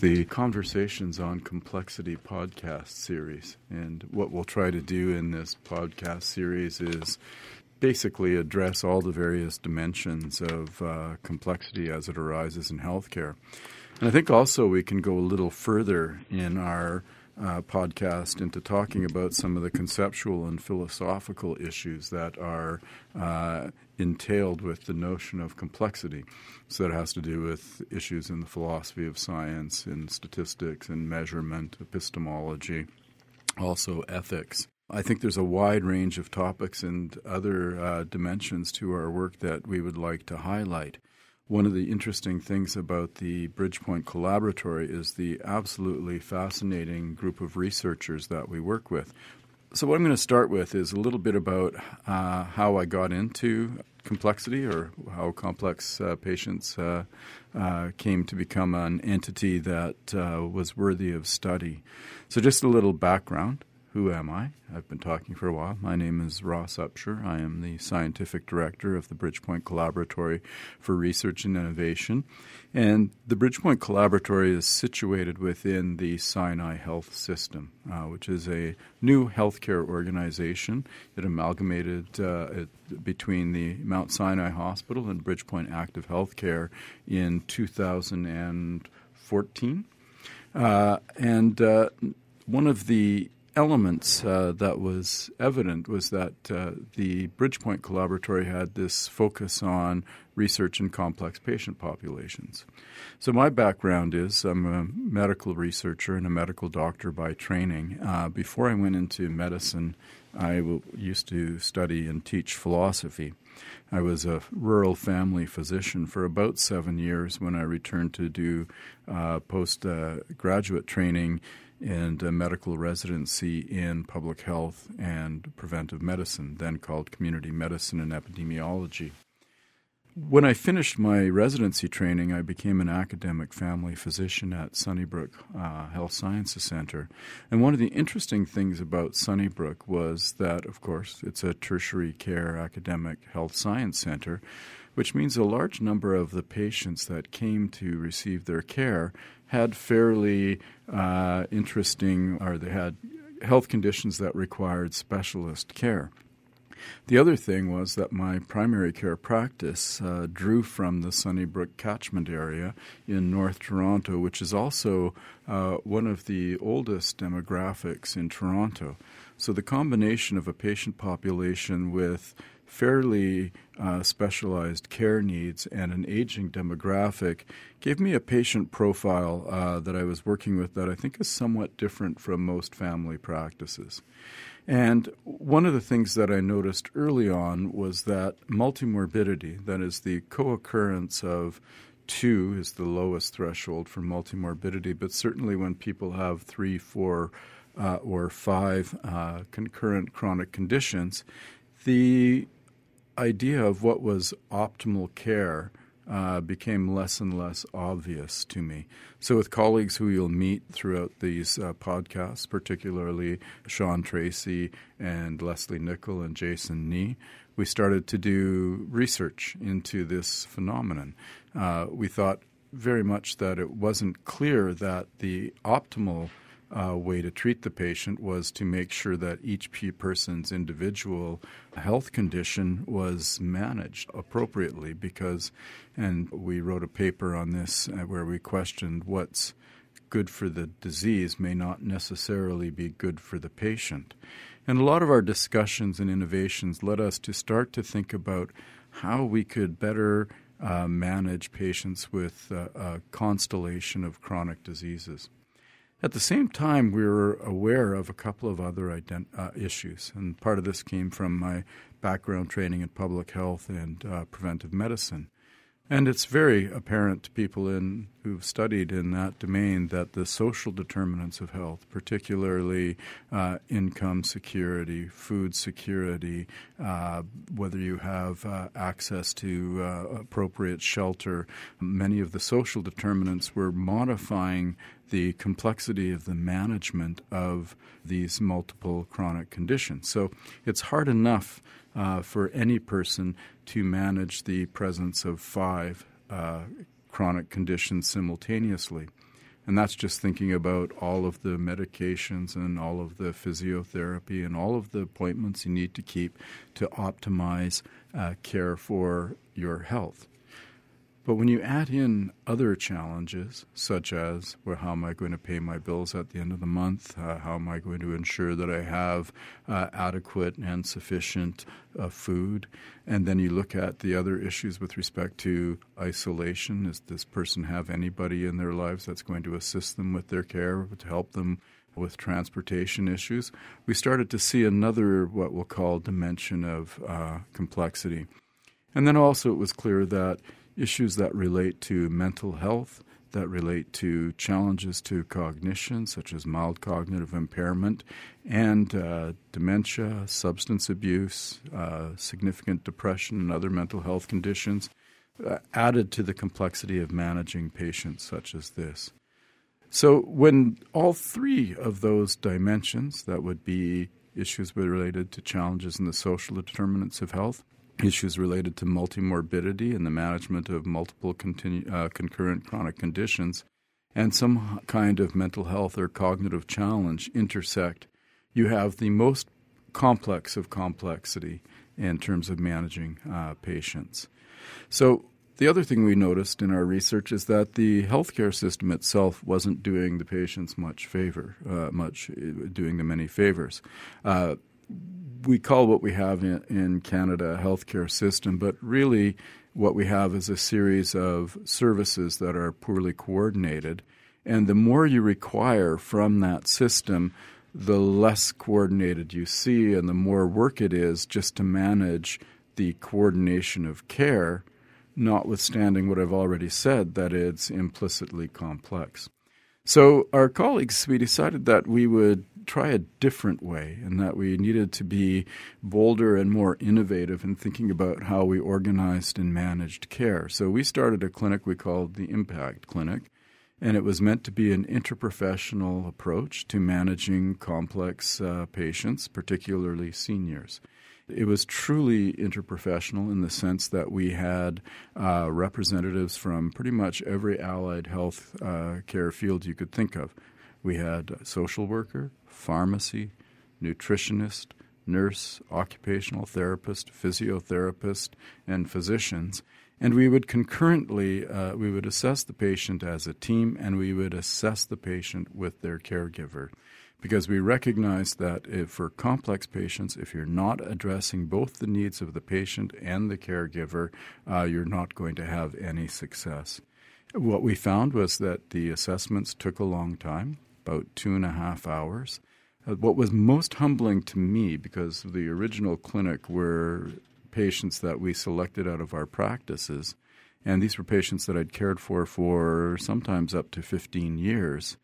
the Conversations on Complexity podcast series. And what we'll try to do in this podcast series is basically address all the various dimensions of uh, complexity as it arises in healthcare. And I think also we can go a little further in our uh, podcast into talking about some of the conceptual and philosophical issues that are uh, entailed with the notion of complexity. So that has to do with issues in the philosophy of science, in statistics, in measurement, epistemology, also ethics. I think there's a wide range of topics and other uh, dimensions to our work that we would like to highlight. One of the interesting things about the Bridgepoint Collaboratory is the absolutely fascinating group of researchers that we work with. So, what I'm going to start with is a little bit about uh, how I got into complexity or how complex uh, patients uh, uh came to become an entity that uh, was worthy of study. So, just a little background. Who am I? I've been talking for a while. My name is Ross Upshur. I am the scientific director of the Bridgepoint Collaboratory for Research and Innovation. And the Bridgepoint Collaboratory is situated within the Sinai Health System, uh, which is a new healthcare organization that amalgamated uh, it, between the Mount Sinai Hospital and Bridgepoint Active Healthcare in 2014. Uh, and uh, one of the elements uh, that was evident was that uh, the Bridgepoint Collaboratory had this focus on research in complex patient populations. So, my background is I'm a medical researcher and a medical doctor by training. Uh, before I went into medicine, I w- used to study and teach philosophy. I was a rural family physician for about seven years when I returned to do uh, postgraduate training and a medical residency in public health and preventive medicine, then called community medicine and epidemiology. When I finished my residency training, I became an academic family physician at Sunnybrook uh, Health Sciences Center. And one of the interesting things about Sunnybrook was that, of course, it's a tertiary care academic health science center, which means a large number of the patients that came to receive their care had fairly uh, interesting, or they had health conditions that required specialist care. The other thing was that my primary care practice uh, drew from the Sunnybrook catchment area in North Toronto, which is also uh, one of the oldest demographics in Toronto. So the combination of a patient population with fairly uh, specialized care needs and an aging demographic gave me a patient profile uh, that I was working with that I think is somewhat different from most family practices. And one of the things that I noticed early on was that multimorbidity, that is, the co occurrence of two is the lowest threshold for multimorbidity, but certainly when people have three, four, uh, or five uh, concurrent chronic conditions, the idea of what was optimal care uh, became less and less obvious to me. So, with colleagues who you'll meet throughout these uh, podcasts, particularly Shawn Tracy and Leslie Nickell and Jason Nee, we started to do research into this phenomenon. Uh, we thought very much that it wasn't clear that the optimal uh, way to treat the patient was to make sure that each person's individual health condition was managed appropriately because, and we wrote a paper on this uh, where we questioned what's good for the disease may not necessarily be good for the patient. And a lot of our discussions and innovations led us to start to think about how we could better uh, manage patients with uh, a constellation of chronic diseases. At the same time, we were aware of a couple of other ident- uh, issues, and part of this came from my background training in public health and uh, preventive medicine. And it's very apparent to people in, who've studied in that domain that the social determinants of health, particularly uh, income security, food security, uh, whether you have uh, access to uh, appropriate shelter, many of the social determinants were modifying the complexity of the management of these multiple chronic conditions. So it's hard enough uh, for any person to manage the presence of five uh, chronic conditions simultaneously. And that's just thinking about all of the medications and all of the physiotherapy and all of the appointments you need to keep to optimize uh, care for your health. But when you add in other challenges, such as well, how am I going to pay my bills at the end of the month? Uh, how am I going to ensure that I have uh, adequate and sufficient uh, food? And then you look at the other issues with respect to isolation. Does this person have anybody in their lives that's going to assist them with their care, to help them? With transportation issues, we started to see another, what we'll call, dimension of uh, complexity. And then also, it was clear that issues that relate to mental health, that relate to challenges to cognition, such as mild cognitive impairment, and uh, dementia, substance abuse, uh, significant depression, and other mental health conditions, uh, added to the complexity of managing patients such as this. So, when all three of those dimensions, that would be issues related to challenges in the social determinants of health, issues related to multimorbidity and the management of multiple continu- uh, concurrent chronic conditions, and some kind of mental health or cognitive challenge intersect, you have the most complex of complexity in terms of managing uh, patients. So, the other thing we noticed in our research is that the healthcare system itself wasn't doing the patients much favor, uh, much uh, doing them any favors. We call what we have in, in Canada a healthcare system, but really what we have is a series of services that are poorly coordinated. And the more you require from that system, the less coordinated you see, and the more work it is just to manage the coordination of care, notwithstanding what I've already said, that it's implicitly complex. So, our colleagues, we decided that we would try a different way and that we needed to be bolder and more innovative in thinking about how we organized and managed care. So we started a clinic we called the Impact Clinic, and it was meant to be an interprofessional approach to managing complex uh, patients, particularly seniors. It was truly interprofessional in the sense that we had uh, representatives from pretty much every allied health uh, care field you could think of. We had a social worker, pharmacy, nutritionist, nurse, occupational therapist, physiotherapist, and physicians. And we would concurrently uh, we would assess the patient as a team, and we would assess the patient with their caregiver, because we recognize that if for complex patients, if you're not addressing both the needs of the patient and the caregiver, uh, you're not going to have any success. What we found was that the assessments took a long time, about two and a half hours. Uh, what was most humbling to me, because the original clinic were patients that we selected out of our practices, and these were patients that I'd cared for for sometimes up to 15 years.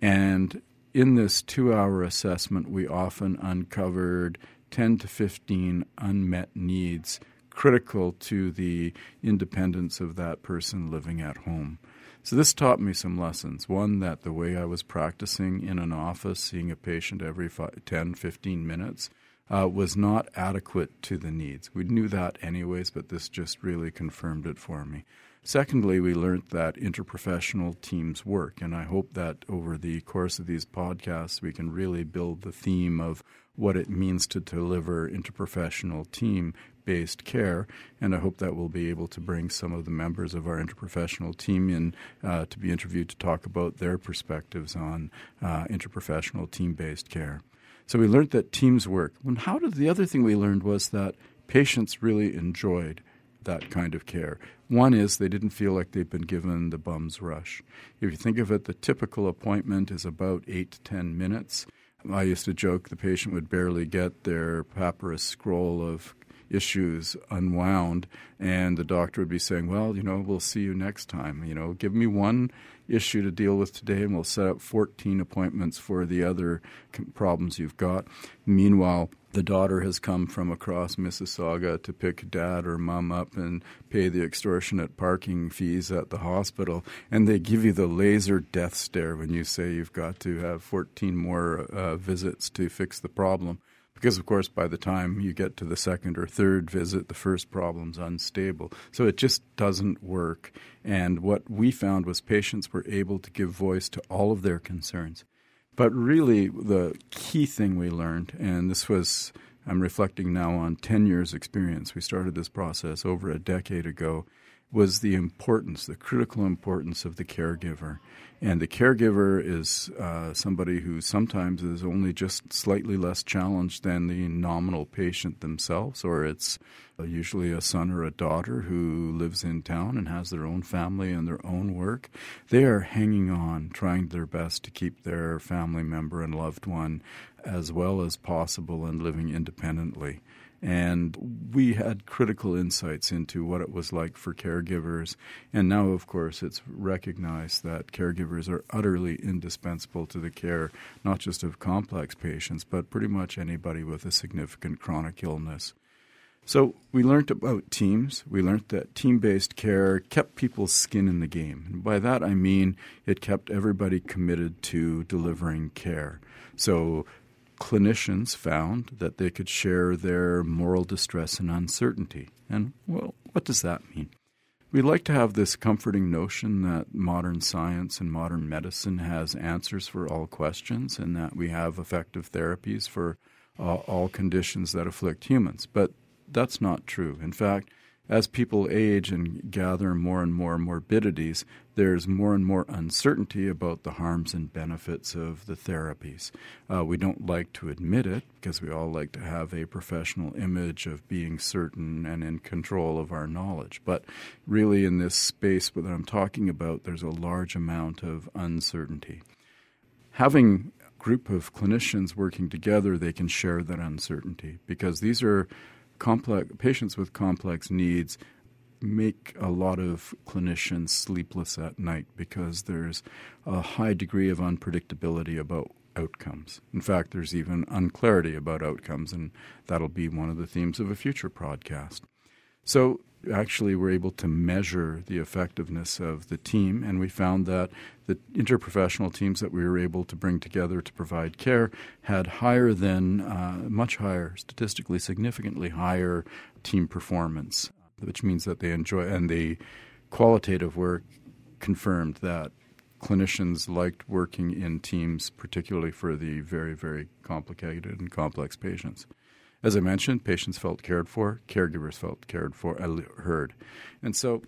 And in this two hour assessment, we often uncovered 10 to 15 unmet needs critical to the independence of that person living at home. So this taught me some lessons. One, that the way I was practicing in an office, seeing a patient every five, 10, 15 minutes, uh, was not adequate to the needs. We knew that anyways, but this just really confirmed it for me. Secondly, we learned that interprofessional teams work, and I hope that over the course of these podcasts, we can really build the theme of what it means to deliver interprofessional team based care. And I hope that we'll be able to bring some of the members of our interprofessional team in uh, to be interviewed to talk about their perspectives on uh, interprofessional team based care. So we learned that teams work. And how did the other thing we learned was that patients really enjoyed that kind of care. One is they didn't feel like they've been given the bum's rush. If you think of it, the typical appointment is about eight to ten minutes. I used to joke the patient would barely get their papyrus scroll of issues unwound, and the doctor would be saying, "Well, you know, we'll see you next time. You know, give me one issue to deal with today, and we'll set up 14 appointments for the other problems you've got." Meanwhile, the daughter has come from across Mississauga to pick dad or mom up and pay the extortionate parking fees at the hospital. And they give you the laser death stare when you say you've got to have 14 more uh, visits to fix the problem. Because, of course, by the time you get to the second or third visit, the first problem's unstable. So it just doesn't work. And what we found was patients were able to give voice to all of their concerns. But really, the key thing we learned, and this was, I'm reflecting now on 10 years' experience, we started this process over a decade ago, was the importance, the critical importance of the caregiver. And the caregiver is uh, somebody who sometimes is only just slightly less challenged than the nominal patient themselves, or it's uh, usually a son or a daughter who lives in town and has their own family and their own work. They are hanging on, trying their best to keep their family member and loved one as well as possible and living independently. And we had critical insights into what it was like for caregivers. And now, of course, it's recognized that caregivers are utterly indispensable to the care, not just of complex patients, but pretty much anybody with a significant chronic illness. So we learned about teams. We learned that team based care kept people's skin in the game. And by that I mean it kept everybody committed to delivering care. So clinicians found that they could share their moral distress and uncertainty. And, well, what does that mean? We like to have this comforting notion that modern science and modern medicine has answers for all questions and that we have effective therapies for uh, all conditions that afflict humans. But that's not true. In fact, as people age and gather more and more morbidities, there's more and more uncertainty about the harms and benefits of the therapies. Uh, we don't like to admit it because we all like to have a professional image of being certain and in control of our knowledge. But really, in this space that I'm talking about, there's a large amount of uncertainty. Having a group of clinicians working together, they can share that uncertainty because these are complex patients with complex needs make a lot of clinicians sleepless at night because there's a high degree of unpredictability about outcomes. In fact, there's even unclarity about outcomes, and that'll be one of the themes of a future podcast. So, actually, we're able to measure the effectiveness of the team, and we found that the interprofessional teams that we were able to bring together to provide care had higher than, uh, much higher, statistically significantly higher team performance, which means that they enjoy, and the qualitative work confirmed that clinicians liked working in teams, particularly for the very, very complicated and complex patients. As I mentioned, patients felt cared for, caregivers felt cared for, heard. And so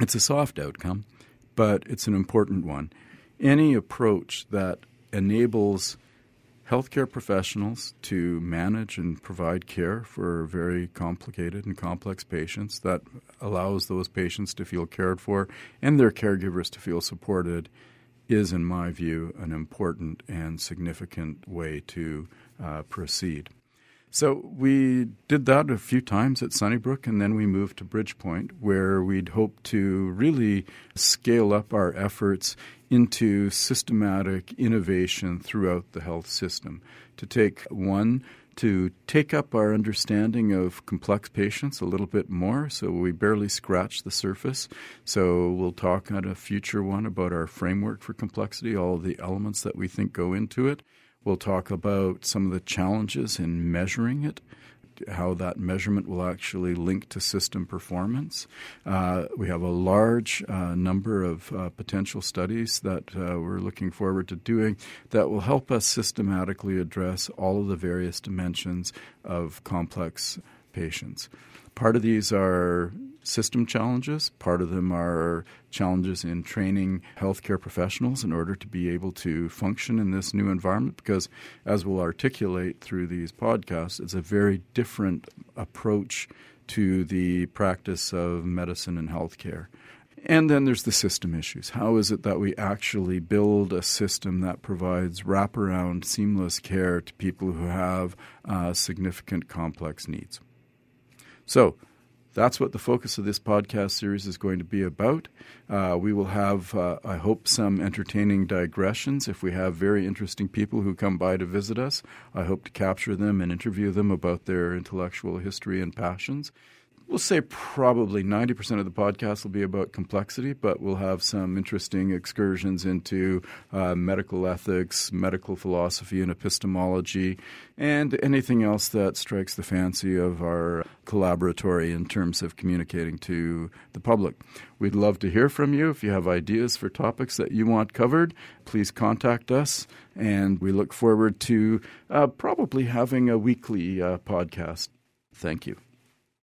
it's a soft outcome, but it's an important one. Any approach that enables healthcare professionals to manage and provide care for very complicated and complex patients that allows those patients to feel cared for and their caregivers to feel supported is, in my view, an important and significant way to uh, proceed. So we did that a few times at Sunnybrook, and then we moved to Bridgepoint, where we'd hope to really scale up our efforts into systematic innovation throughout the health system. To take one, to take up our understanding of complex patients a little bit more. So we barely scratch the surface. So we'll talk on a future one about our framework for complexity, all the elements that we think go into it. We'll talk about some of the challenges in measuring it, how that measurement will actually link to system performance. Uh, we have a large uh, number of uh, potential studies that uh, we're looking forward to doing that will help us systematically address all of the various dimensions of complex patients. Part of these are system challenges. Part of them are challenges in training healthcare professionals in order to be able to function in this new environment because, as we'll articulate through these podcasts, it's a very different approach to the practice of medicine and healthcare. And then there's the system issues. How is it that we actually build a system that provides wraparound, seamless care to people who have uh, significant complex needs? So, that's what the focus of this podcast series is going to be about. Uh, we will have, uh, I hope, some entertaining digressions. If we have very interesting people who come by to visit us, I hope to capture them and interview them about their intellectual history and passions. We'll say probably 90% of the podcast will be about complexity, but we'll have some interesting excursions into uh, medical ethics, medical philosophy, and epistemology, and anything else that strikes the fancy of our collaboratory in terms of communicating to the public. We'd love to hear from you. If you have ideas for topics that you want covered, please contact us, and we look forward to uh, probably having a weekly uh, podcast. Thank you.